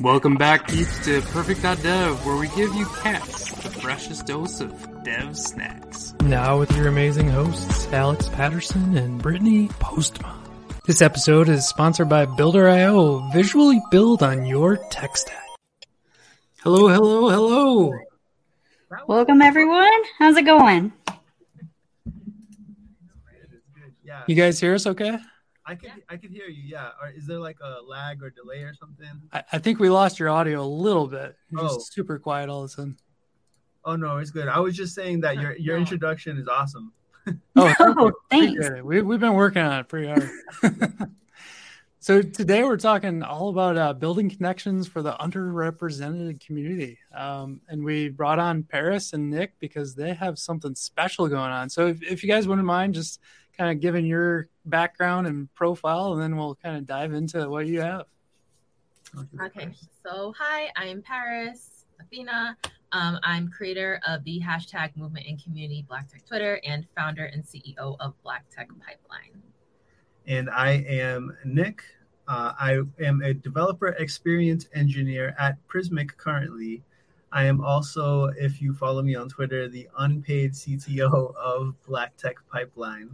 Welcome back, peeps, to Purrfect.dev, where we give you cats the freshest dose of dev snacks. Now with your amazing hosts, Alex Patterson and Brittany Postma. This episode is sponsored by Builder.io. Visually build on your tech stack. Hello, hello, hello. Welcome, everyone. How's it going? Yeah, You guys hear us okay? I could I could hear you. Yeah, or is there like a lag or delay or something? I, I think we lost your audio a little bit. You're Oh. just super quiet all of a sudden. Oh no, it's good. I was just saying that your your introduction is awesome. Oh, Oh, thanks. We, we've been working on it pretty hard. so today we're talking all about uh, building connections for the underrepresented community. Um, and we brought on Paris and Nick because they have something special going on. So if, if you guys wouldn't mind just kind of giving your background and profile, and then we'll kind of dive into what you have. Okay, so hi, I'm Paris Athena. Um, I'm creator of the hashtag movement and community Black Tech Twitter and founder and CEO of Black Tech Pipeline. And I am Nick. Uh, I am a developer experience engineer at Prismic currently. I am also, if you follow me on Twitter, the unpaid CTO of Black Tech Pipeline.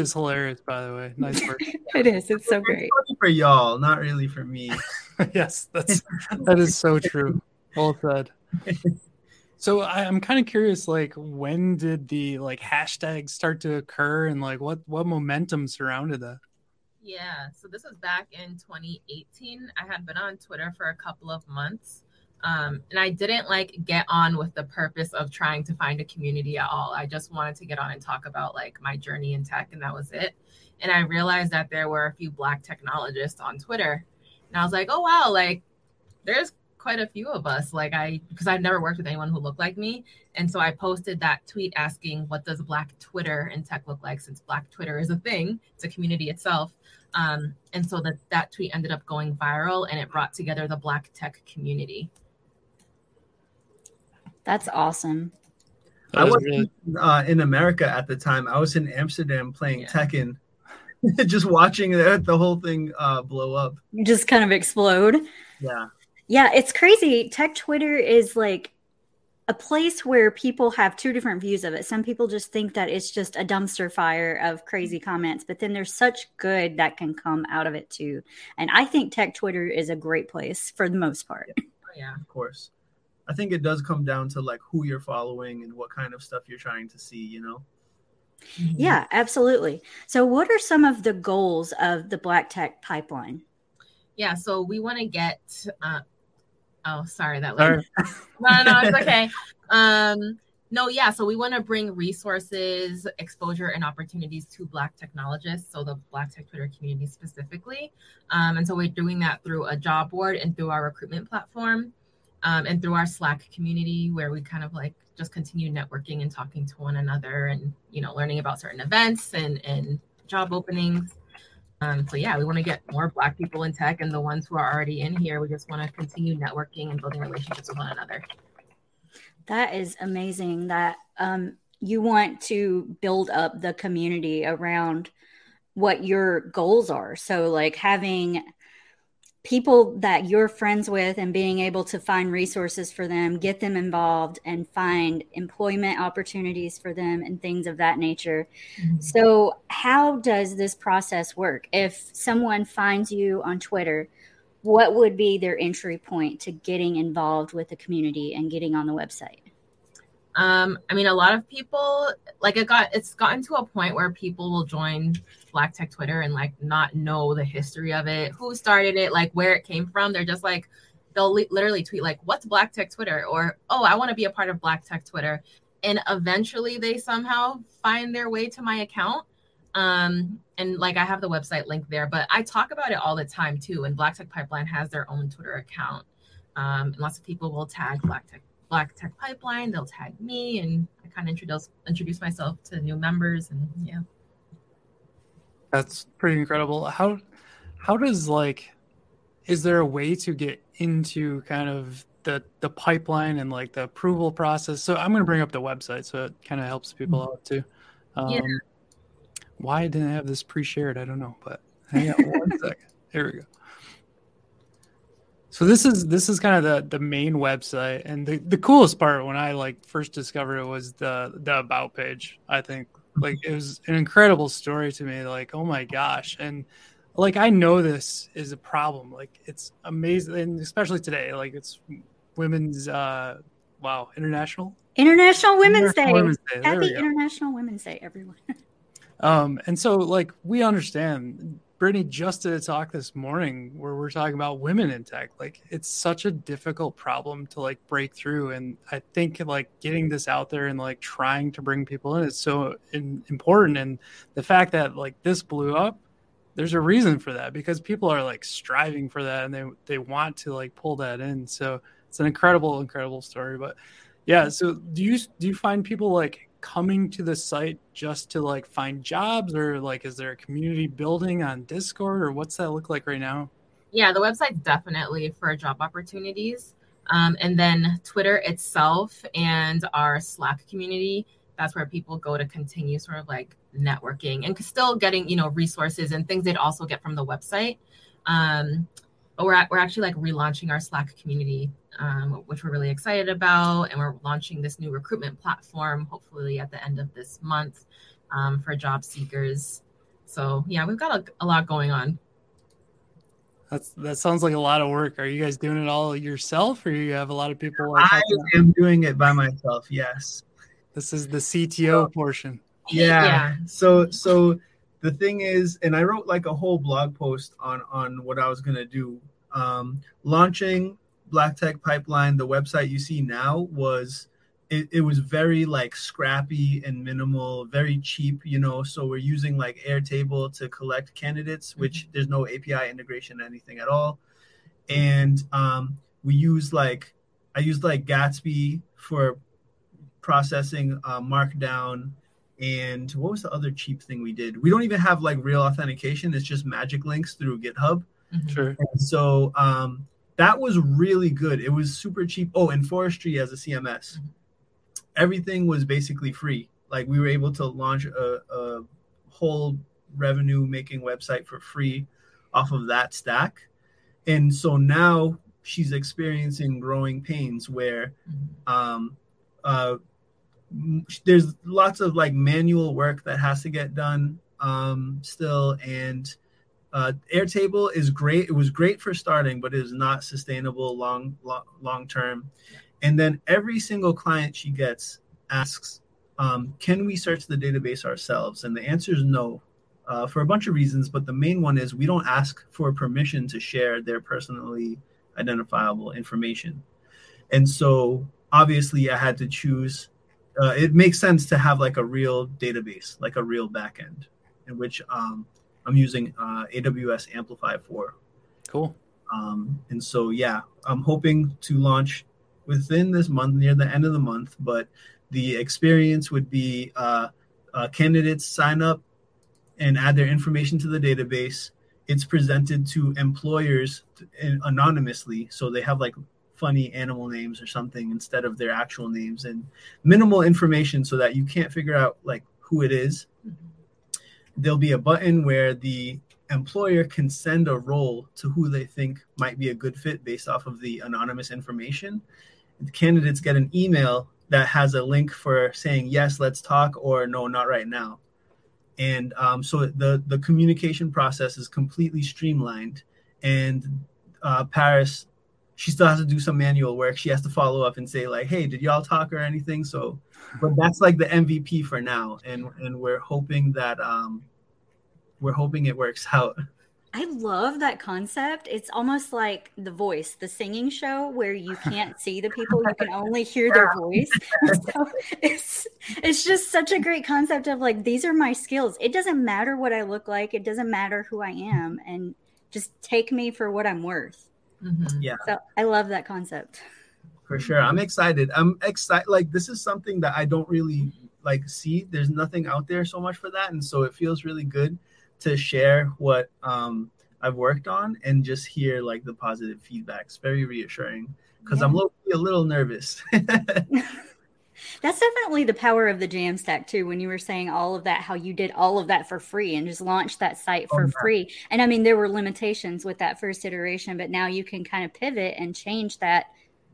It's hilarious, by the way. Nice work. It is. It's so great. For y'all, not really for me. yes, that's that is so true. Well said. So I, I'm kind of curious, like, when did the like hashtags start to occur, and like what what momentum surrounded that? Yeah, so this was back in 2018. I had been on Twitter for a couple of months. Um, and I didn't like get on with the purpose of trying to find a community at all. I just wanted to get on and talk about like my journey in tech, and that was it. And I realized that there were a few Black technologists on Twitter, and I was like, oh wow, like there's quite a few of us. Like I, because I've never worked with anyone who looked like me, and so I posted that tweet asking, what does Black Twitter and tech look like? Since Black Twitter is a thing, it's a community itself. Um, and so that that tweet ended up going viral, and it brought together the Black tech community. That's awesome. That I was wasn't uh, in America at the time. I was in Amsterdam playing Yeah. Tekken, just watching the, the whole thing uh, blow up. Just kind of explode. Yeah. Yeah, it's crazy. Tech Twitter is like a place where people have two different views of it. Some people just think that it's just a dumpster fire of crazy comments, but then there's such good that can come out of it too. And I think Tech Twitter is a great place for the most part. Oh, yeah. of course. I think it does come down to like who you're following and what kind of stuff you're trying to see, you know? Yeah, absolutely. So, what are some of the goals of the Black Tech pipeline? Yeah. So we want to get. Uh, oh, sorry, that Sorry. was no, no, it's okay. Um, no, yeah. So we want to bring resources, exposure, and opportunities to Black technologists, so the Black Tech Twitter community specifically. Um, and so we're doing that through a job board and through our recruitment platform, um, and through our Slack community, where we kind of like just continue networking and talking to one another, and you know, learning about certain events and and job openings. Um, so yeah, we want to get more Black people in tech, and the ones who are already in here, we just want to continue networking and building relationships with one another. That is amazing that um, you want to build up the community around what your goals are. So, like having people that you're friends with and being able to find resources for them, get them involved, and find employment opportunities for them and things of that nature. Mm-hmm. So, how does this process work? If someone finds you on Twitter, what would be their entry point to getting involved with the community and getting on the website? Um, I mean, a lot of people like it got it's gotten to a point where people will join Black Tech Twitter and like not know the history of it, who started it, like where it came from. They're just like they'll li- literally tweet like, "What's Black Tech Twitter?" or "Oh, I want to be a part of Black Tech Twitter," and eventually they somehow find their way to my account. Um, and like I have the website link there, but I talk about it all the time too. And Black Tech Pipeline has their own Twitter account. Um, and lots of people will tag Black Tech Black Tech Pipeline. They'll tag me, and I kind of introduce introduce myself to new members, and yeah. That's pretty incredible. How how does like is there a way to get into kind of the the pipeline and like the approval process? So I'm going to bring up the website so it kind of helps people out too. Um, Yeah. Why I didn't have this pre-shared, I don't know, but hang on one second. Here we go. So this is this is kind of the the main website, and the the coolest part when I like first discovered it was the the about page. I think like it was an incredible story to me. Like oh my gosh, and like I know this is a problem. Like it's amazing, and especially today. Like it's women's uh wow international International Women's International Day. Women's Day. Happy. International Women's Day, everyone. Um, and so like we understand Brittany just did a talk this morning where we're talking about women in tech. Like it's such a difficult problem to like break through. And I think like getting this out there and like trying to bring people in is so in, important. And the fact that like this blew up, there's a reason for that because people are like striving for that and they they want to like pull that in. So it's an incredible, incredible story. But yeah, so do you do you find people like coming to the site just to like find jobs or like is there a community building on Discord or what's that look like right now? Yeah, the website's definitely for job opportunities. Um, and then Twitter itself and our Slack community, that's where people go to continue sort of like networking and still getting, you know, resources and things they'd also get from the website. Um, we're, at, we're actually like relaunching our Slack community, um, which we're really excited about. And we're launching this new recruitment platform, hopefully at the end of this month um, for job seekers. So yeah, we've got a, a lot going on. That's that sounds like a lot of work. Are you guys doing it all yourself or you have a lot of people like I helping am doing it by myself. Yes. This is the CTO portion. Yeah. Yeah. So so the thing is, and I wrote like a whole blog post on on what I was gonna do. Um, launching Black Tech Pipeline, the website you see now was it, it was very like scrappy and minimal, very cheap, you know. So we're using like Airtable to collect candidates, which there's no API integration, or anything at all. And um, we use like I used like Gatsby for processing uh, Markdown and what was the other cheap thing we did? We don't even have like real authentication. It's just magic links through GitHub. Mhm. Sure. And so um, that was really good. It was super cheap. Oh, and Forestry as a CMS. Mhm. Everything was basically free. Like we were able to launch a, a whole revenue making website for free off of that stack. And so now she's experiencing growing pains where Mhm. um, uh, there's lots of like manual work that has to get done um, still and uh, airtable is great it was great for starting but it is not sustainable long long, term. And then every single client she gets asks um, can we search the database ourselves? And the answer is no uh, for a bunch of reasons but the main one is we don't ask for permission to share their personally identifiable information. And so obviously i had to choose uh, it makes sense to have like a real database like a real backend in which um, i'm using uh, aws amplify for. Cool. um, and so yeah i'm hoping to launch within this month near the end of the month but the experience would be uh, uh, candidates sign up and add their information to the database. It's presented to employers anonymously so they have like funny animal names or something instead of their actual names and minimal information so that you can't figure out like who it is there'll be a button where the employer can send a role to who they think might be a good fit based off of the anonymous information. The candidates get an email that has a link for saying yes let's talk or no not right now. And um, so the the communication process is completely streamlined and uh, paris she still has to do some manual work she has to follow up and say like hey did y'all talk or anything so but that's like the mvp for now and and we're hoping that um we're hoping it works out I love that concept. It's almost like The Voice, the singing show where you can't see the people, you can only hear their voice. So it's it's just such a great concept of like these are my skills. It doesn't matter what I look like, it doesn't matter who I am and just take me for what I'm worth. Mhm. yeah. So I love that concept. for sure. I'm excited. I'm excited like this is something that i don't really like see. There's nothing out there so much for that and so it feels really good to share what um i've worked on and just hear like the positive feedback it's very reassuring. Because i'm a little nervous That's definitely the power of the Jamstack too. When you were saying all of that, how you did all of that for free and just launched that site for oh, yeah. free. And I mean, there were limitations with that first iteration, but now you can kind of pivot and change that.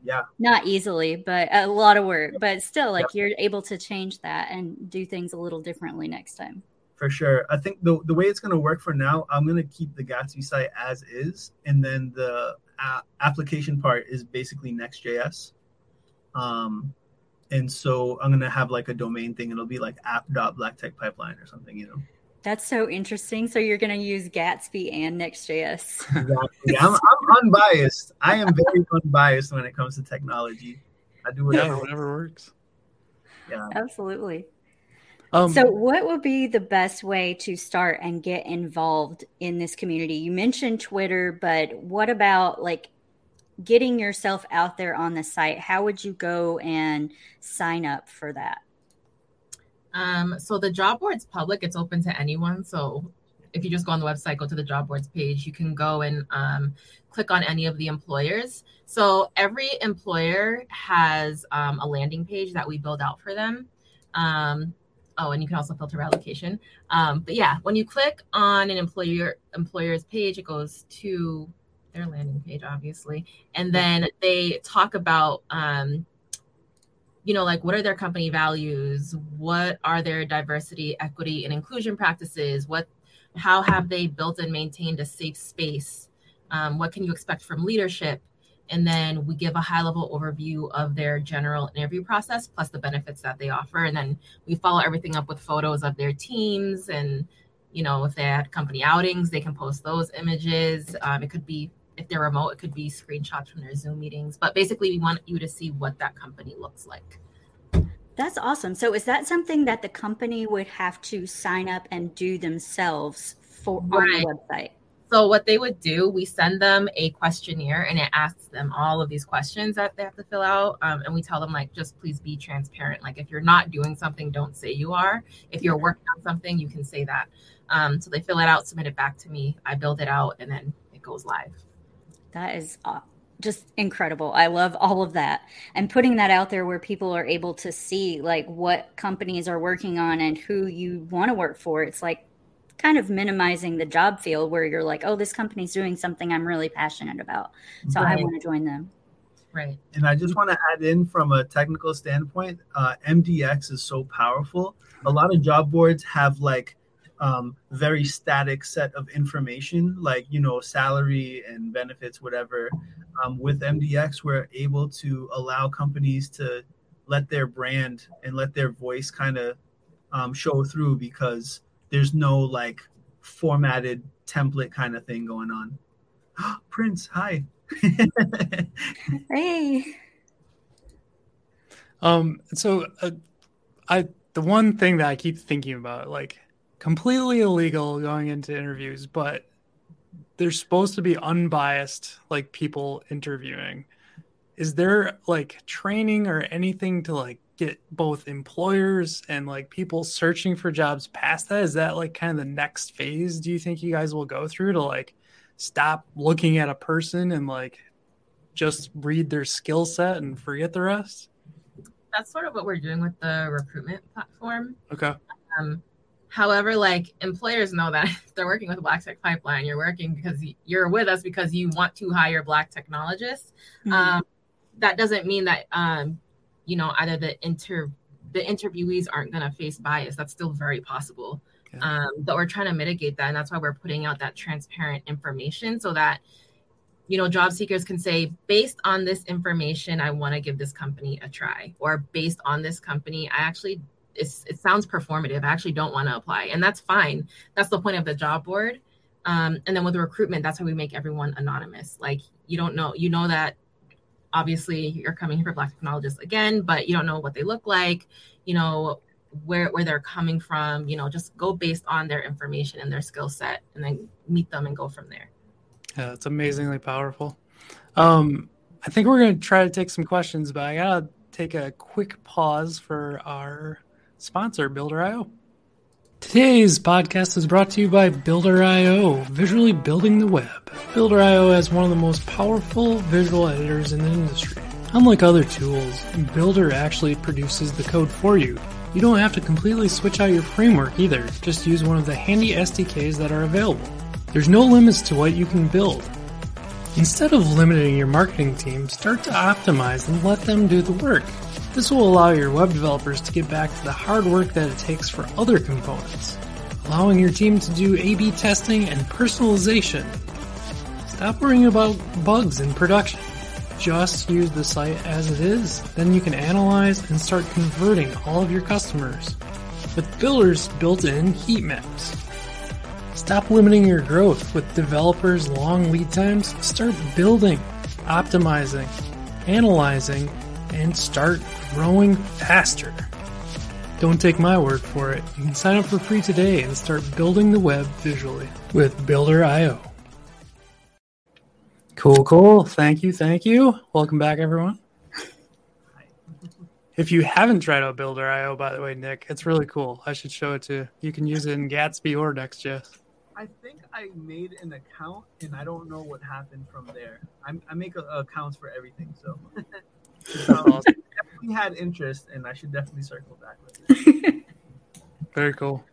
Yeah. Not easily, but a lot of work. But still, like you're able to change that and do things a little differently next time. For sure. I think the, the way it's going to work for now, I'm going to keep the Gatsby site as is. And then the uh, application part is basically Next.js. Um, and so I'm gonna have like a domain thing. It'll be like app.blacktechpipeline or something, you know. That's so interesting. So you're gonna use Gatsby and Next.js. Exactly. I'm, I'm unbiased. I am very unbiased when it comes to technology. I do whatever, yeah, whatever works. Yeah, absolutely. Um, so, what would be the best way to start and get involved in this community? You mentioned Twitter, but what about like getting yourself out there on the site, how would you go and sign up for that? Um, so the job board's public; it's open to anyone. So if you just go on the website, go to the job boards page, you can go and um, click on any of the employers. So every employer has um, a landing page that we build out for them. Um, oh, and you can also filter by location. Um, but yeah, when you click on an employer employer's page, it goes to their landing page, obviously. And then they talk about, um, you know, like what are their company values? What are their diversity, equity, and inclusion practices? What, how have they built and maintained a safe space? Um, what can you expect from leadership? And then we give a high level overview of their general interview process plus the benefits that they offer. And then we follow everything up with photos of their teams and you know if they had company outings they can post those images um, it could be if they're remote, it could be screenshots from their Zoom meetings. But basically, we want you to see what that company looks like. That's awesome. So, is that something that the company would have to sign up and do themselves for right. on the website? So, what they would do, we send them a questionnaire and it asks them all of these questions that they have to fill out. Um, and we tell them, like, just please be transparent. Like, if you're not doing something, don't say you are. If you're working on something, you can say that. Um, so, they fill it out, submit it back to me. I build it out, and then it goes live. That is uh, just incredible. I love all of that. And putting that out there where people are able to see like what companies are working on and who you want to work for. It's like kind of minimizing the job field where you're like, oh, this company's doing something I'm really passionate about. So right. I want to join them. Right. And I just want to add in from a technical standpoint, uh, MDX is so powerful. A lot of job boards have like um, very static set of information, like you know salary and benefits, whatever. Um, with MDX, we're able to allow companies to let their brand and let their voice kind of um, show through because there's no like formatted template kind of thing going on. Prince, hi. hey. Um. So, uh, I the one thing that I keep thinking about, like completely illegal going into interviews, but they're supposed to be unbiased, like people interviewing. Is there like training or anything to like get both employers and like people searching for jobs past that? Is that like kind of the next phase? Do you think you guys will go through to like stop looking at a person and like just read their skill set and forget the rest? That's sort of what we're doing with the recruitment platform. Okay. Um, However, like employers know that if they're working with a black tech pipeline, you're working because you're with us because you want to hire black technologists. Mm-hmm. Um, that doesn't mean that um, you know either the inter the interviewees aren't going to face bias. That's still very possible. Okay. Um, but we're trying to mitigate that, and that's why we're putting out that transparent information so that you know job seekers can say based on this information i want to give this company a try or based on this company i actually it sounds performative. I actually don't want to apply, and that's fine. That's the point of the job board. Um, and then with the recruitment, that's how we make everyone anonymous. Like you don't know, you know that obviously you're coming here for Black technologists again, but you don't know what they look like. You know where where they're coming from. You know, just go based on their information and their skill set, and then meet them and go from there. Yeah, it's amazingly powerful. Um, I think we're going to try to take some questions, but I gotta take a quick pause for our sponsor, Builder.io. Today's podcast is brought to you by Builder.io, visually building the web. Builder.io has one of the most powerful visual editors in the industry. Unlike other tools, Builder actually produces the code for you. You don't have to completely switch out your framework either, just use one of the handy SDKs that are available. There's no limits to what you can build. Instead of limiting your marketing team, start to optimize and let them do the work. This will allow your web developers to get back to the hard work that it takes for other components, allowing your team to do A-B testing and personalization. Stop worrying about bugs in production. Just use the site as it is, then you can analyze and start converting all of your customers with Builder's built-in heat maps. Stop limiting your growth with developers' long lead times. Start building, optimizing, analyzing, and start growing faster. Don't take my word for it. You can sign up for free today and start building the web visually with Builder.io. Cool, cool. Thank you, thank you. Welcome back, everyone. If you haven't tried out Builder.io, by the way, Nick, it's really cool. I should show it to you. You can use it in Gatsby or Next.js. I think I made an account and I don't know what happened from there. I'm, I make a, accounts for everything, so awesome. definitely had interest, and I should definitely circle back with it. Very cool.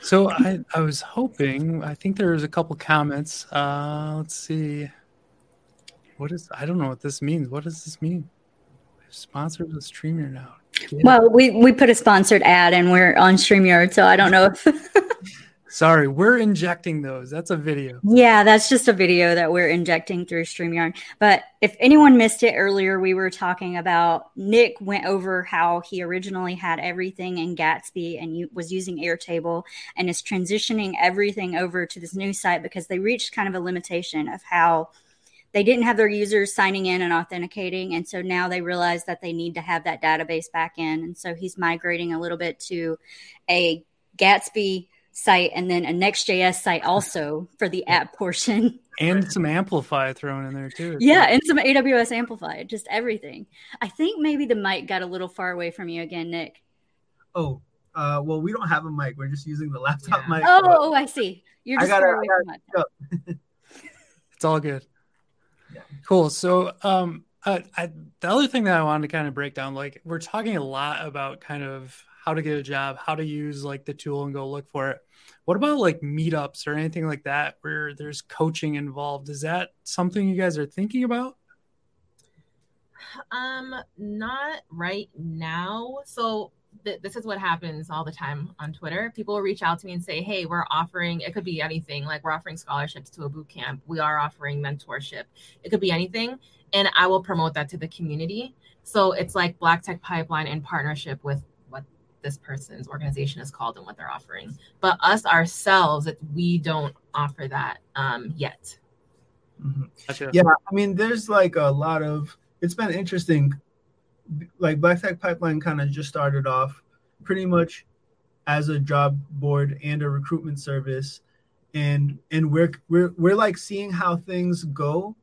So I, I was hoping. I think there was a couple comments. Uh, let's see. What is? I don't know what this means. What does this mean? Sponsored with Streamer now. Yeah. Well, we we put a sponsored ad and we're on StreamYard, so I don't know if Sorry, we're injecting those. That's a video. Yeah, that's just a video that we're injecting through StreamYard. But if anyone missed it earlier, we were talking about Nick went over how he originally had everything in Gatsby and was using Airtable and is transitioning everything over to this new site because they reached kind of a limitation of how they didn't have their users signing in and authenticating. And so now they realize that they need to have that database back in. And so he's migrating a little bit to a Gatsby site and then a Next.js site also for the app portion. And some Amplify thrown in there too. Yeah, and some AWS Amplify, just everything. I think maybe the mic got a little far away from you again, Nick. Oh, uh, well, we don't have a mic. We're just using the laptop Yeah. mic. Oh, but oh, I see. You're just gotta- far away I from it. It's all good. Yeah. Cool. So, um, I, I, the other thing that I wanted to kind of break down, like we're talking a lot about kind of how to get a job, how to use like the tool and go look for it. What about like meetups or anything like that where there's coaching involved? Is that something you guys are thinking about? Um, not right now. So th- this is what happens all the time on Twitter. People reach out to me and say, "Hey, we're offering. It could be anything. Like we're offering scholarships to a boot camp. We are offering mentorship. It could be anything." And I will promote that to the community. So it's like Black Tech Pipeline in partnership with this person's organization is called and what they're offering. But us ourselves, we don't offer that um, yet. Mhm. Gotcha. Yeah, I mean, there's like a lot of. It's been interesting. Like Black Tech Pipeline kind of just started off pretty much as a job board and a recruitment service, and and we're we're we're like seeing how things go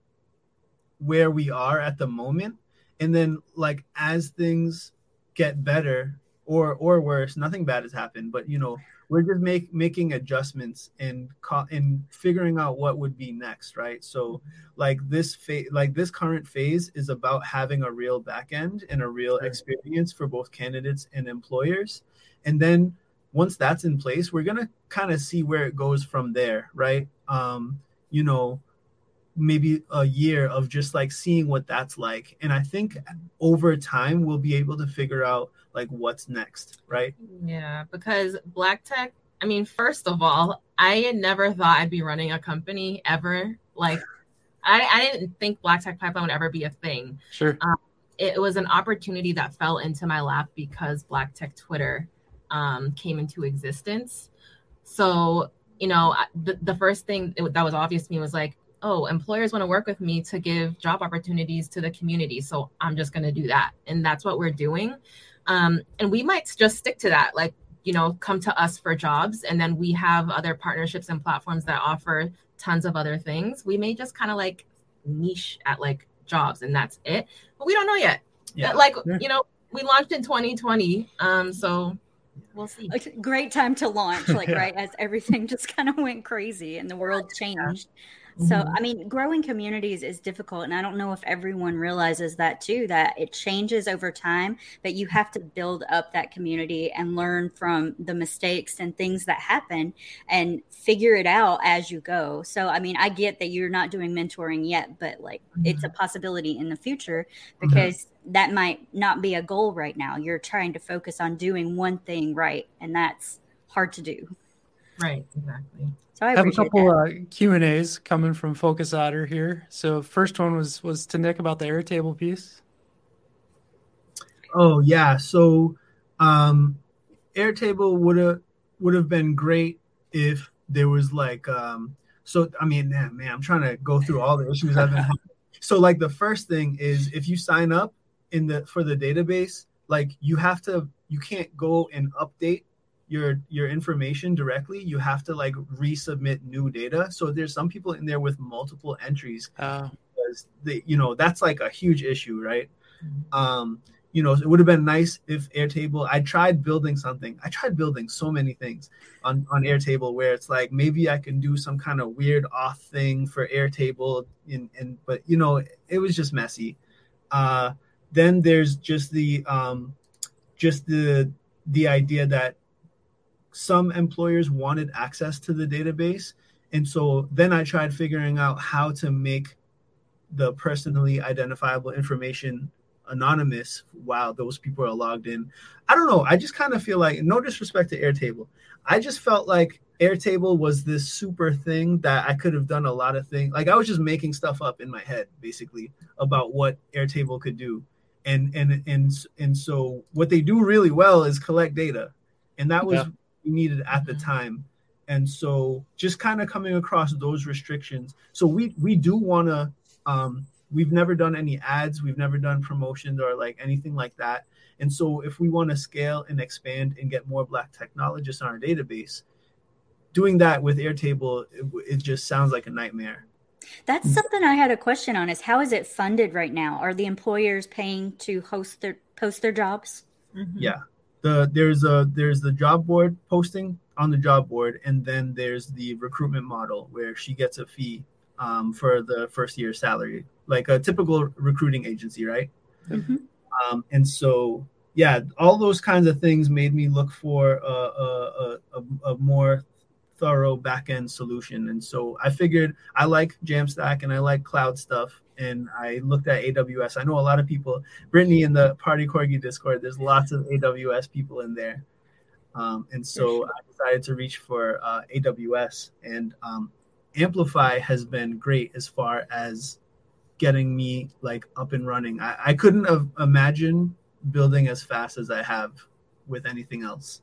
where we are at the moment, and then like as things get better or or worse, nothing bad has happened, but you know we're just make making adjustments and co- and figuring out what would be next, right? So like this phase like this current phase is about having a real back end and a real Sure. experience for both candidates and employers and then once that's in place we're going to kind of see where it goes from there right um you know maybe a year of just like seeing what that's like and i think over time we'll be able to figure out like what's next right Yeah, because Black Tech, I mean, first of all, I had never thought I'd be running a company ever. Like, I, I didn't think Black Tech Pipeline would ever be a thing. Sure. It was an opportunity that fell into my lap because Black Tech Twitter um, came into existence. So, you know, the, the first thing that was obvious to me was like, oh, employers want to work with me to give job opportunities to the community. So I'm just going to do that. And that's what we're doing. Um, and we might just stick to that. Like, you know, come to us for jobs. And then we have other partnerships and platforms that offer tons of other things. We may just kind of like niche at like jobs and that's it. But we don't know yet. yeah Like, Yeah. you know, we launched in 2020. Um, so we'll see. Like, great time to launch, like Yeah. right as everything just kind of went crazy and the world changed. So, Mhm. I mean, growing communities is difficult. And I don't know if everyone realizes that too, that it changes over time, but you have to build up that community and learn from the mistakes and things that happen and figure it out as you go. So, I mean, I get that you're not doing mentoring yet, but like it's a possibility in the future because that might not be a goal right now. You're trying to focus on doing one thing right, and that's hard to do. Right, exactly. So, I, I have a couple that. uh, Q and A's coming from Focus Otter here. So first one was was to Nick about the Airtable piece. Oh yeah, so um, Airtable would have would have been great if there was like um, so. I mean, man, man, I'm trying to go through all the issues I've been having. So like the first thing is if you sign up in the for the database, like you have to you can't go and update your your information directly. You have to like resubmit new data. So there's some people in there with multiple entries Uh, because they you know that's like a huge issue right um you know it would have been nice if airtable i tried building something i tried building so many things on on airtable where it's like maybe i can do some kind of weird auth thing for airtable in and but you know it was just messy uh then there's just the um just the the idea that some employers wanted access to the database and so then i tried figuring out how to make the personally identifiable information anonymous while those people are logged in. I don't know. I just kind of feel like, no disrespect to Airtable, I just felt like Airtable was this super thing that I could have done a lot of things. Like I was just making stuff up in my head, basically, about what Airtable could do. And and and and so what they do really well is collect data, and that was Yeah. What we needed at the time. And so just kind of coming across those restrictions. So we we do want to um, we've never done any ads we've never done promotions or like anything like that and so if we want to scale and expand and get more black technologists on our database doing that with airtable it, it just sounds like a nightmare That's something I had a question on is how is it funded right now? Are the employers paying to host their post their jobs? Mhm. yeah the there's a there's the job board posting on the job board and then there's the recruitment model where she gets a fee um, for the first year salary like a typical recruiting agency right Mhm. um, and so yeah all those kinds of things made me look for a, a, a, a, a more thorough back-end solution and so i figured i like jamstack and i like cloud stuff and i looked at aws i know a lot of people brittany in the party corgi discord there's lots of aws people in there um, and so i decided to reach for uh, aws and um, amplify has been great as far as getting me like up and running. I, I couldn't have imagined building as fast as I have with anything else.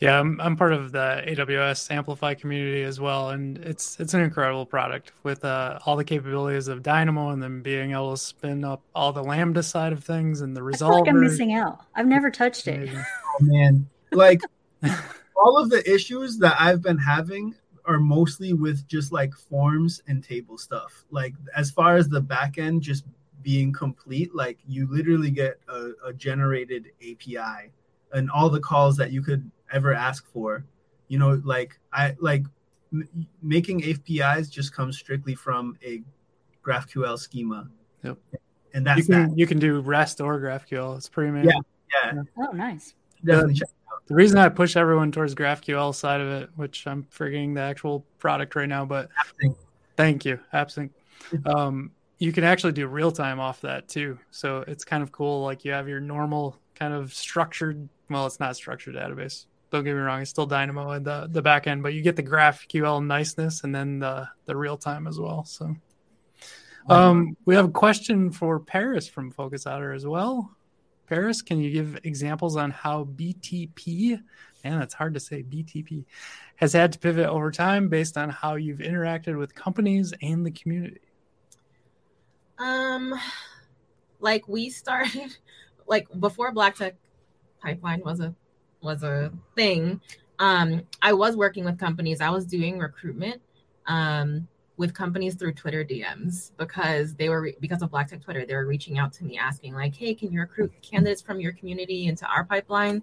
Yeah, I'm, I'm part of the AWS Amplify community as well, and it's it's an incredible product with uh, all the capabilities of Dynamo, and then being able to spin up all the Lambda side of things and the I feel like I'm missing out. I've never touched it. Amazing. Oh man, like all of the issues that I've been having are mostly with just like forms and table stuff. Like as far as the back end just being complete, like you literally get a, a generated API and all the calls that you could ever ask for. You know, like I like m- making APIs just comes strictly from a GraphQL schema. Yep. And You that's can that. you can do REST or GraphQL. It's pretty amazing. Yeah, Yeah. Oh, nice. definitely check. The reason I push everyone towards GraphQL side of it, which I'm forgetting the actual product right now, but AppSync. thank you, AppSync. Um, you can actually do real time off that too. So it's kind of cool. Like you have your normal kind of structured, well, it's not structured database. Don't get me wrong, it's still Dynamo in the the back end, but you get the GraphQL niceness and then the the real time as well. So um, we have a question for Paris from Focus Otter as well. Paris, can you give examples on how BTP, man, that's hard to say, BTP, has had to pivot over time based on how you've interacted with companies and the community? Um, like we started, like before Black Tech Pipeline was a was a thing. Um, I was working with companies. I was doing recruitment. Um, with companies through Twitter DMs because they were because of Black Tech Twitter, they were reaching out to me asking like, "Hey, can you recruit candidates from your community into our pipeline?"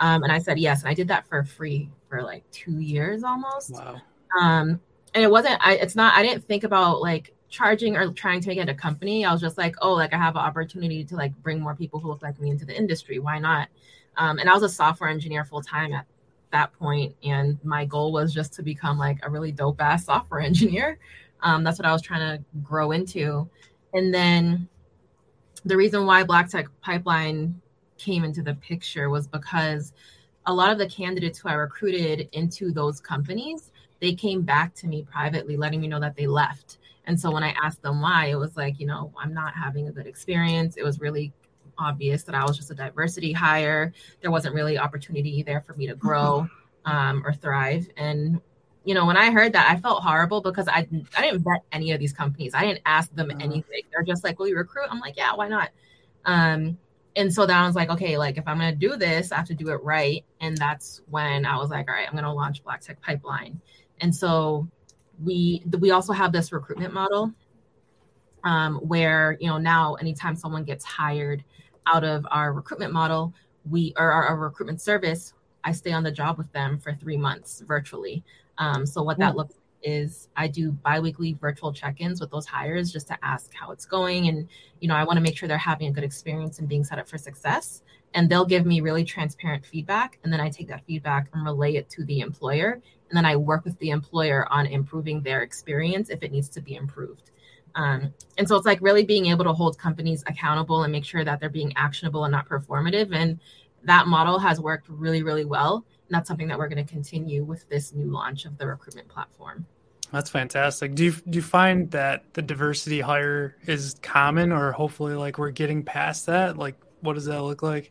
Um, and I said yes, and I did that for free for like two years almost. Wow. Um, and it wasn't I it's not I didn't think about like charging or trying to make it a company. I was just like, oh, like I have an opportunity to like bring more people who look like me into the industry. Why not? Um, and I was a software engineer full time at that point, and my goal was just to become like a really dope ass software engineer. Um, that's what I was trying to grow into. And then the reason why Black Tech Pipeline came into the picture was because a lot of the candidates who I recruited into those companies, they came back to me privately, letting me know that they left. And so when I asked them why, it was like, you know, I'm not having a good experience. It was really obvious that I was just a diversity hire. There wasn't really opportunity there for me to grow um, or thrive. And you know, when I heard that, I felt horrible because I I didn't vet any of these companies. I didn't ask them uh-huh. anything. They're just like, "Will you recruit?" I'm like, "Yeah, why not?" Um, and so then I was like, okay, like if I'm gonna do this, I have to do it right. And that's when I was like, all right, I'm gonna launch Black Tech Pipeline. And so we we also have this recruitment model um, where you know now anytime someone gets hired out of our recruitment model, we or our, our recruitment service, I stay on the job with them for three months virtually. Um, so what that hmm. looks is I do biweekly virtual check-ins with those hires just to ask how it's going and you know I want to make sure they're having a good experience and being set up for success and they'll give me really transparent feedback and then I take that feedback and relay it to the employer and then I work with the employer on improving their experience if it needs to be improved. Um, and so it's like really being able to hold companies accountable and make sure that they're being actionable and not performative. And that model has worked really, really well. And that's something that we're going to continue with this new launch of the recruitment platform. That's fantastic. Do you do you find that the diversity hire is common, or hopefully, like we're getting past that? Like, what does that look like?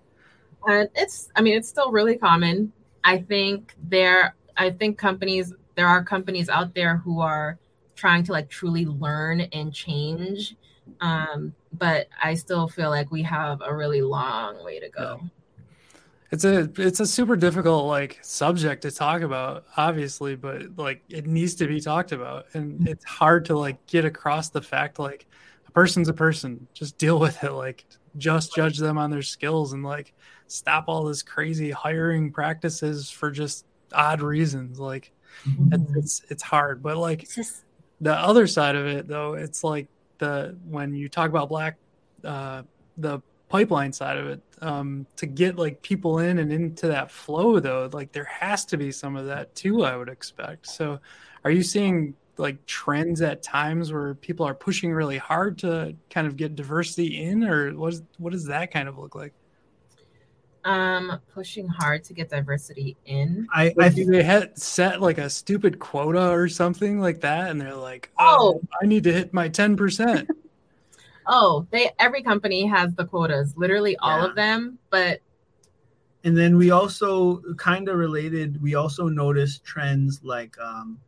And it's, I mean, it's still really common. I think there, I think companies, there are companies out there who are trying to like truly learn and change. Um, but I still feel like we have a really long way to go. Yeah it's a it's a super difficult like subject to talk about obviously but like it needs to be talked about and it's hard to like get across the fact like a person's a person just deal with it like just judge them on their skills and like stop all this crazy hiring practices for just odd reasons like mm-hmm. it's it's hard but like just... the other side of it though it's like the when you talk about black uh the pipeline side of it um, to get like people in and into that flow though like there has to be some of that too i would expect. So are you seeing like trends at times where people are pushing really hard to kind of get diversity in or what, is, what does that kind of look like um pushing hard to get diversity in. I, I think they had set like a stupid quota or something like that and they're like oh, oh. I need to hit my 10% oh, they every company has the quotas, literally all yeah. of them, but and then we also kind of related, we also noticed trends like um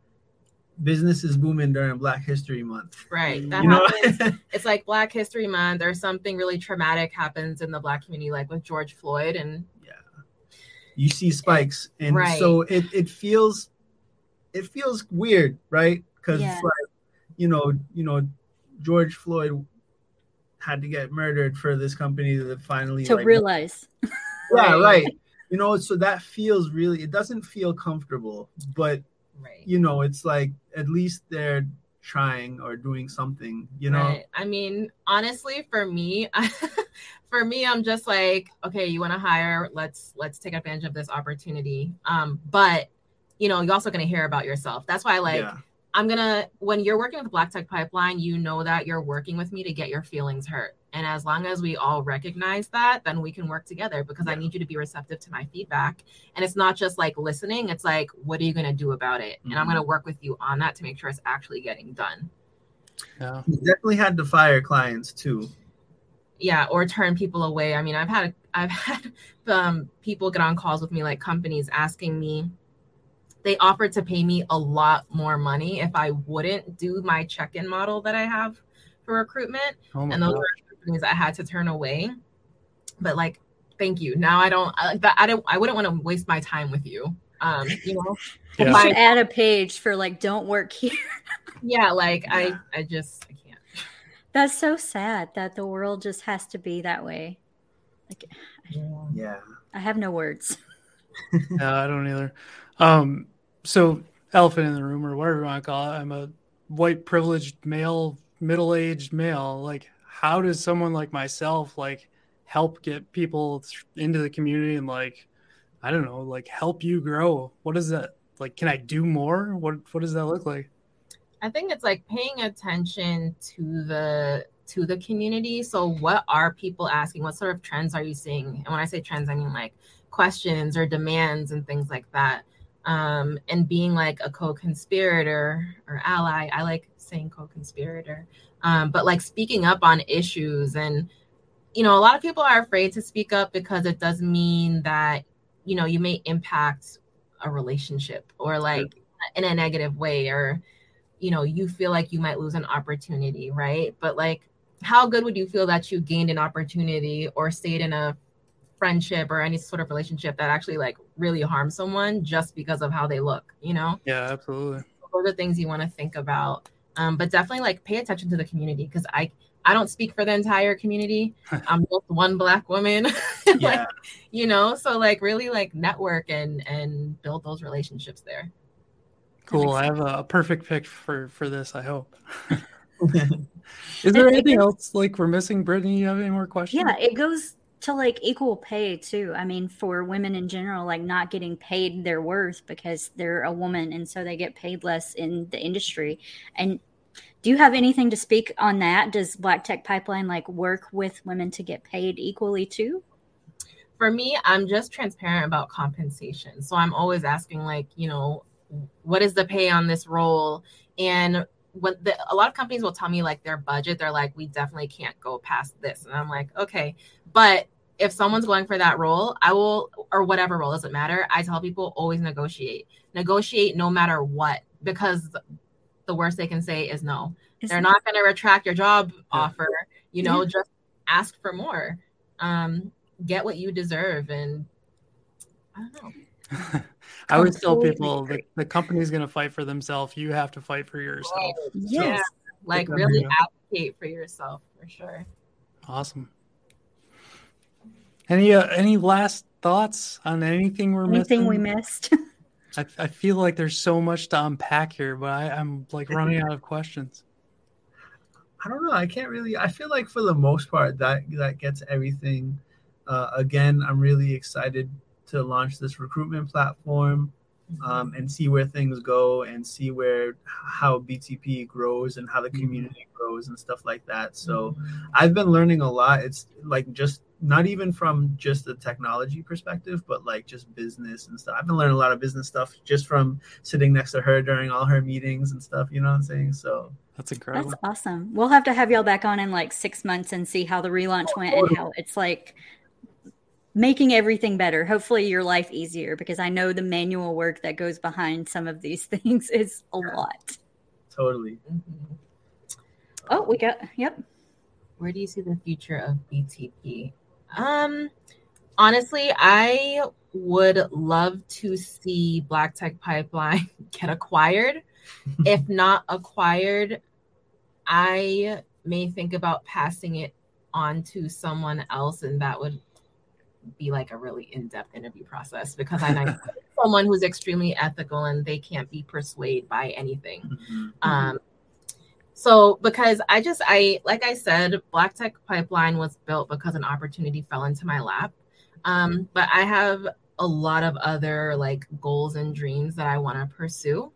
businesses booming during Black History Month. Right. That you happens. Know? it's like Black History Month or something really traumatic happens in the black community, like with George Floyd and yeah. You see spikes. And right. so it, it feels it feels weird, right? Because yeah. like, you know, you know, George Floyd had to get murdered for this company to finally to like, realize. yeah, right. You know, so that feels really. It doesn't feel comfortable, but right. you know, it's like at least they're trying or doing something. You know. Right. I mean, honestly, for me, for me, I'm just like, okay, you want to hire? Let's let's take advantage of this opportunity. Um, but you know, you're also going to hear about yourself. That's why, like. Yeah I'm gonna when you're working with Black Tech Pipeline, you know that you're working with me to get your feelings hurt. And as long as we all recognize that, then we can work together because yeah. I need you to be receptive to my feedback. And it's not just like listening, it's like, what are you gonna do about it? Mm-hmm. And I'm mm-hmm. gonna work with you on that to make sure it's actually getting done. Yeah. You definitely had to fire clients too. Yeah, or turn people away. I mean, I've had I've had um, people get on calls with me, like companies asking me they offered to pay me a lot more money if I wouldn't do my check-in model that I have for recruitment. Oh and those gosh. were companies I had to turn away. But like, thank you. Now I don't I, I don't I wouldn't want to waste my time with you. Um, you know, yeah. my, add a page for like don't work here. yeah, like yeah. I I just I can't. That's so sad that the world just has to be that way. Like yeah. I have no words. no, I don't either. Um, so elephant in the room or whatever you want to call it. I'm a white privileged male, middle aged male. Like, how does someone like myself like help get people into the community and like, I don't know, like help you grow? What is that? Like, can I do more? What What does that look like? I think it's like paying attention to the to the community. So what are people asking? What sort of trends are you seeing? And when I say trends, I mean like questions or demands and things like that. Um, and being like a co-conspirator or ally. I like saying co-conspirator. Um, but like speaking up on issues and you know, a lot of people are afraid to speak up because it does mean that, you know, you may impact a relationship or like in a negative way or you know you feel like you might lose an opportunity right but like how good would you feel that you gained an opportunity or stayed in a friendship or any sort of relationship that actually like really harms someone just because of how they look you know? Yeah absolutely. Those are things you want to think about. Um, but definitely like pay attention to the community because i i don't speak for the entire community. I'm just one black woman yeah. like, you know? So like really like network and and build those relationships there. Cool. i have a purrfect pick for for this i hope. Is there anything else like we're missing, Brittany? You have any more questions? Yeah, it goes to like equal pay too. I mean, for women in general, like not getting paid their worth because they're a woman and so they get paid less in the industry. And do you have anything to speak on that? Does Black Tech Pipeline like work with women to get paid equally too? For me, I'm just transparent about compensation. So I'm always asking, like, you know, what is the pay on this role? And when the, a lot of companies will tell me like their budget, they're like, we definitely can't go past this. And I'm like, okay. But if someone's going for that role, I will, or whatever role doesn't matter. I tell people always negotiate, negotiate no matter what, because the worst they can say is no. Isn't they're not going to retract your job yeah. offer. You know, yeah. just ask for more. Um, get what you deserve, and I don't know. I always tell people that the company's going to fight for themselves. You have to fight for yourself. Yes. Yeah. Like really advocate for yourself for sure. Awesome. Any uh, any last thoughts on anything we're anything missing? we missed? I, I feel like there's so much to unpack here, but I, I'm like running out of questions. I don't know. I can't really. I feel like for the most part that that gets everything. Uh, again, I'm really excited to launch this recruitment platform um, and see where things go and see where how BTP grows and how the mm-hmm. community grows and stuff like that. So mm-hmm. I've been learning a lot. It's like just not even from just the technology perspective, but like just business and stuff. I've been learning a lot of business stuff just from sitting next to her during all her meetings and stuff. You know what I'm saying? So that's incredible. That's awesome. We'll have to have y'all back on in like six months and see how the relaunch went and how it's like making everything better. Hopefully, your life easier because I know the manual work that goes behind some of these things is a lot. Totally. Mm-hmm. Oh, we got, yep. Where do you see the future of BTP? Um, honestly, I would love to see Black Tech Pipeline get acquired. if not acquired, I may think about passing it on to someone else, and that would be like a really in-depth interview process because I know someone who's extremely ethical and they can't be persuaded by anything. Mm-hmm. Um, so because I just I like I said, Black Tech Pipeline was built because an opportunity fell into my lap. Um, but I have a lot of other like goals and dreams that I want to pursue.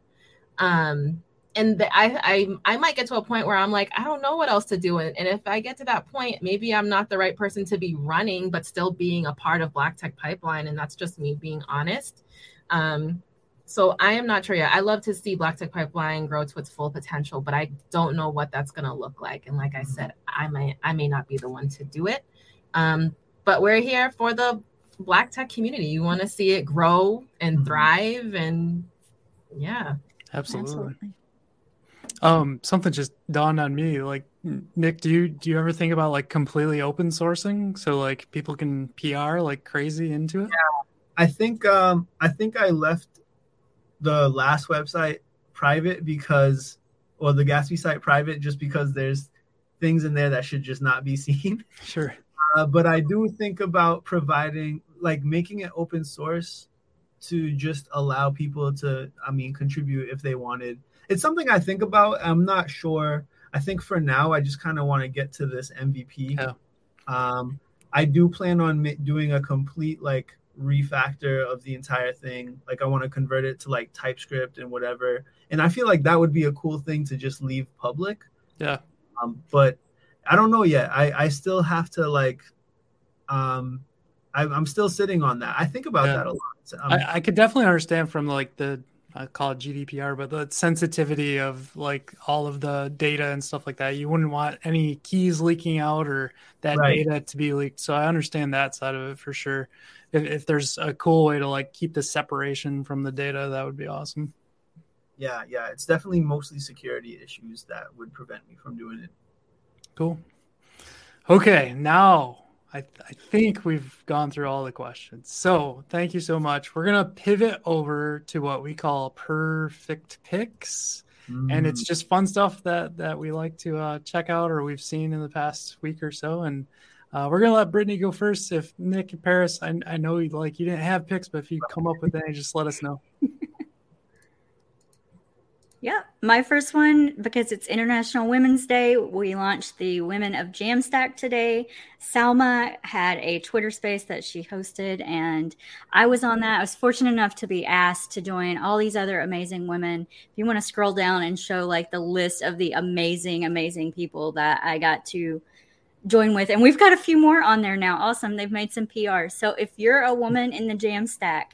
Um, and the, I, I I might get to a point where I'm like, I don't know what else to do. And, and if I get to that point, maybe I'm not the right person to be running, but still being a part of Black Tech Pipeline. And that's just me being honest. Um, so I am not sure yet. I love to see Black Tech Pipeline grow to its full potential, but I don't know what that's going to look like. And like I said, I may I may not be the one to do it. Um, but we're here for the Black Tech community. You want to see it grow and mm-hmm. thrive, and yeah, absolutely. absolutely. Um, something just dawned on me. Like, Nick, do you do you ever think about like completely open sourcing so like people can PR like crazy into it? Yeah, I think um, I think I left the last website private because, or the Gatsby site private just because there's things in there that should just not be seen. Sure. Uh, but I do think about providing like making it open source to just allow people to, I mean, contribute if they wanted. It's something I think about. I'm not sure. I think for now, I just kind of want to get to this MVP. Yeah. Um, I do plan on doing a complete like refactor of the entire thing. Like I want to convert it to like TypeScript and whatever. And I feel like that would be a cool thing to just leave public. Yeah. Um, but I don't know yet. I I still have to like, um, I, I'm still sitting on that. I think about Yeah. that a lot. Um, I, I could definitely understand from like the I call it GDPR, but the sensitivity of like all of the data and stuff like that. You wouldn't want any keys leaking out or that Right. data to be leaked. So I understand that side of it for sure. If, if there's a cool way to like keep the separation from the data, that would be awesome. yeah, yeah. It's definitely mostly security issues that would prevent me from doing it. Cool. Okay, now I, I think we've gone through all the questions. So thank you so much. We're gonna pivot over to what we call purrfect picks. and it's just fun stuff that that we like to uh, check out or we've seen in the past week or so. And uh, we're gonna let Brittany go first. If Nick and Paris, I, I know you like you didn't have picks, but if you come up with any, just let us know. Yeah, my first one because it's International Women's Day. We launched the Women of Jamstack today. Salma had a Twitter space that she hosted, and I was on that. I was fortunate enough to be asked to join all these other amazing women. If you want to scroll down and show like the list of the amazing, amazing people that I got to join with, and we've got a few more on there now. Awesome, they've made some PR. So if you're a woman in the Jamstack,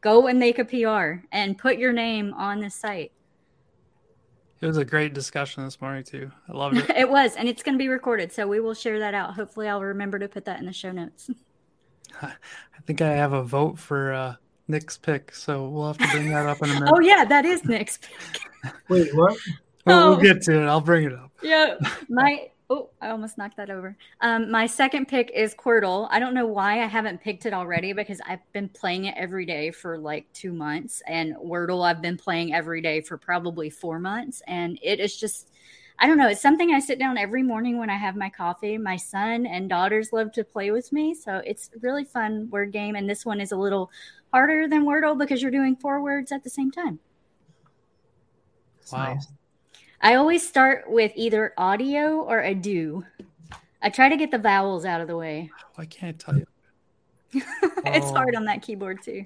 go and make a PR and put your name on the site. It was a great discussion this morning too. I loved it. it was, and it's going to be recorded, so we will share that out. Hopefully, I'll remember to put that in the show notes. I think I have a vote for uh, Nick's pick, so we'll have to bring that up in a minute. Oh yeah, that is Nick's pick. Wait, what? We'll, Oh. we'll get to it. I'll bring it up. Yeah, my oh, I almost knocked that over. Um, my second pick is Quordle. I don't know why I haven't picked it already because I've been playing it every day for like two months, and Wordle I've been playing every day for probably four months, and it is just. I don't know. It's something I sit down every morning when I have my coffee. My son and daughters love to play with me, so it's a really fun word game. And this one is a little harder than Wordle because you're doing four words at the same time. Wow. nice. I always start with either audio or a do. I try to get the vowels out of the way. I can't tell you. it's Oh. hard on that keyboard too.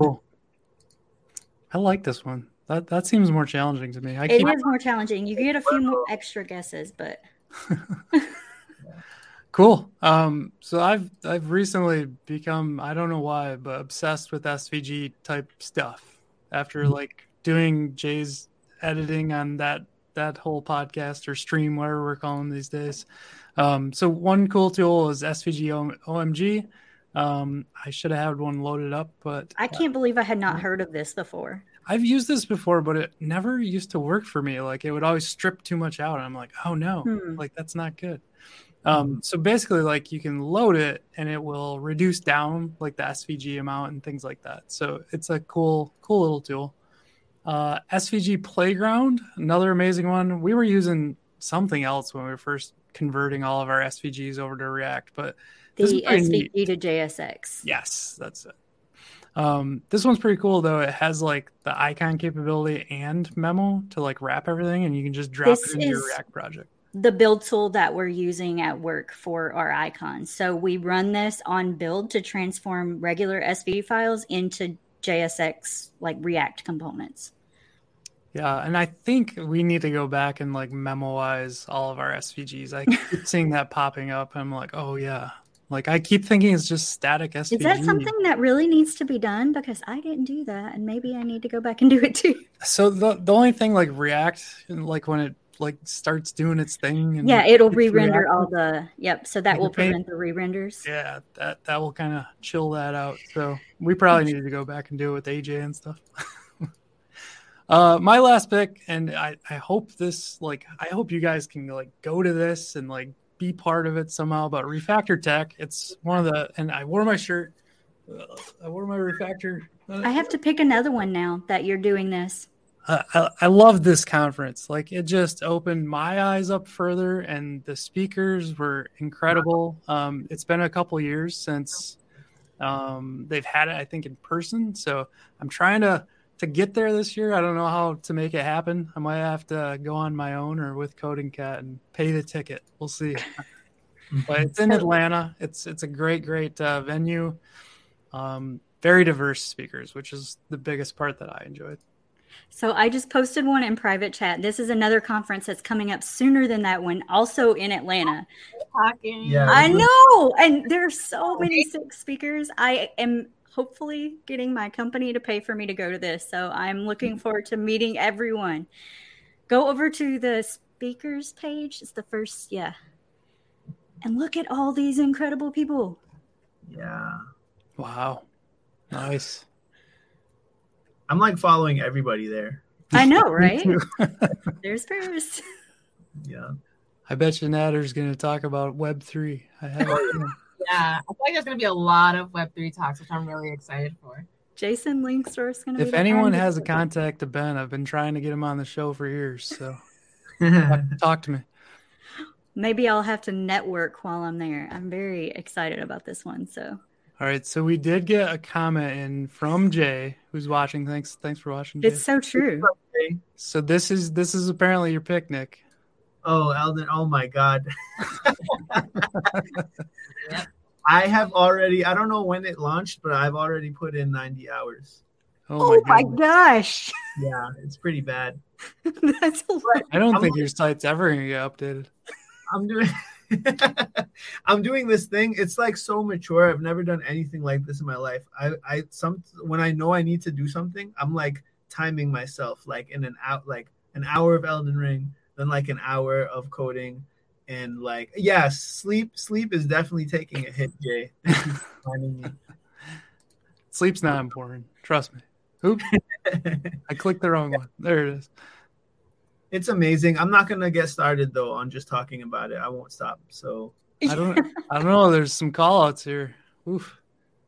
Cool. I like this one. That that seems more challenging to me. I It keep is more challenging. You get a few more extra guesses, but Cool. Um, so I've I've recently become I don't know why, but obsessed with SVG type stuff. After like doing Jay's editing on that that whole podcast or stream, whatever we're calling these days. Um, so one cool tool is SVG OMG. Um, I should have had one loaded up, but I can't believe I had not heard of this before. I've used this before, but it never used to work for me. Like it would always strip too much out. And I'm like, oh no, Hmm. like that's not good. Um, so basically, like you can load it and it will reduce down like the SVG amount and things like that. So it's a cool, cool little tool. Uh, SVG Playground, another amazing one. We were using something else when we were first converting all of our SVGs over to React, but The pretty neat. SVG to JSX. Yes, that's it. Um, this one's pretty cool though. It has like the icon capability and memo to like wrap everything, and you can just drop This it into your React project. The build tool that we're using at work for our icons. So we run this on build to transform regular SVG files into JSX like React components. Yeah, and I think we need to go back and like memoize all of our SVGs. I keep seeing that popping up. I'm like, oh yeah. Like I keep thinking it's just static SVG. Is that something that really needs to be done? Because I didn't do that, and maybe I need to go back and do it too. So the the only thing like React, like when it like starts doing its thing, and Yeah, it'll re-render all the. Yep, so that Like will prevent the re-renders. yeah that that will kind of chill that out so we probably needed to go back and do it with aj and stuff uh my last pick and i i hope this like i hope you guys can like go to this and like be part of it somehow but refactor tech it's one of the and i wore my shirt uh, i wore my refactor uh, I have to pick another one now that you're doing this. I, I, I love this conference. Like it just opened my eyes up further, and the speakers were incredible. Um, it's been a couple years since Um, they've had it, I think, in person. So I'm trying to to get there this year. I don't know how to make it happen. I might have to go on my own or with Coding Cat and pay the ticket. We'll see. but it's in Atlanta. It's it's a great great uh, venue. Um, very diverse speakers, which is the biggest part that I enjoyed. So I just posted one in private chat. This is another conference that's coming up sooner than that one, also in Atlanta. Yeah. I know, and there are so many sick speakers. I am hopefully getting my company to pay for me to go to this. So I'm looking forward to meeting everyone. Go over to the speakers page. It's the first, yeah. And look at all these incredible people. Yeah. Wow, nice. I'm like following everybody there. I know, right? There's first. Yeah. I bet you Nader's going to talk about Web three. I have. Oh, yeah, I feel like there's going to be a lot of Web3 talks, which I'm really excited for. Jason Lengstorf's going to if anyone has a contact to Ben, I've been trying to get him on the show for years. So talk to me. Maybe I'll have to network while I'm there. I'm very excited about this one. So All right, so we did get a comment in from Jay, who's watching. Thanks, thanks for watching. Jay. it's so true. So this is this is apparently your picnic. Oh, Elden. Oh my God. I have already, I don't know when it launched, but I've already put in 90 hours. Oh, Oh, my goodness. gosh. Yeah, it's pretty bad. That's a lot. I don't I'm think like- your site's ever gonna get updated. I'm doing I'm doing this thing. It's like so mature. I've never done anything like this in my life. I I some when I know I need to do something, I'm like timing myself like in an out like an hour of Elden Ring, then like an hour of coding and like yeah, sleep sleep is definitely taking a hit, Jay. Thank you for reminding me. Sleep's not important. Trust me. Oop, I clicked the wrong one. There it is. It's amazing. I'm not gonna get started though on just talking about it. I won't stop. So I don't. I don't know. There's some call outs here. Oof.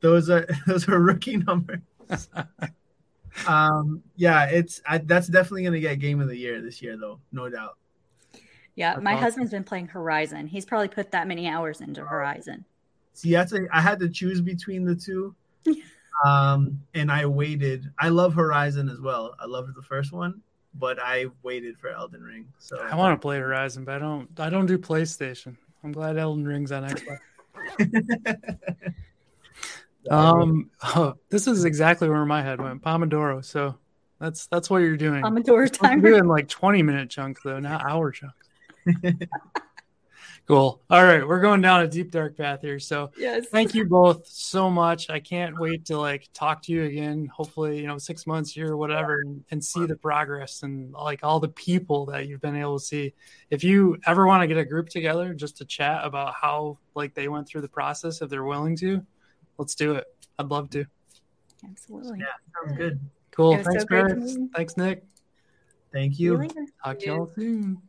those are those are rookie numbers. um, yeah, it's I, that's definitely gonna get game of the year this year though, no doubt. Yeah, That's my awesome. husband's been playing Horizon. He's probably put that many hours into Horizon. See, that's a, I had to choose between the two, um, and I waited. I love Horizon as well. I loved the first one, but I waited for Elden Ring. So I want to play Horizon, but I don't. I don't do PlayStation. I'm glad Elden Ring's on Xbox. Um, oh, this is exactly where my head went. Pomodoro. So that's that's what you're doing. Pomodoro I'm timer. doing like 20 minute chunks though, not hour chunks. cool. All right, we're going down a deep dark path here. So Yes. thank you both so much. I can't wait to like talk to you again. Hopefully, you know, six months here, whatever, and, and see the progress and like all the people that you've been able to see. If you ever want to get a group together just to chat about how like they went through the process, if they're willing to, let's do it. I'd love to. Absolutely. Yeah. sounds good. Cool. It was so Thanks, great to you. Nick. Thank See you you. later. Talk to y'all soon.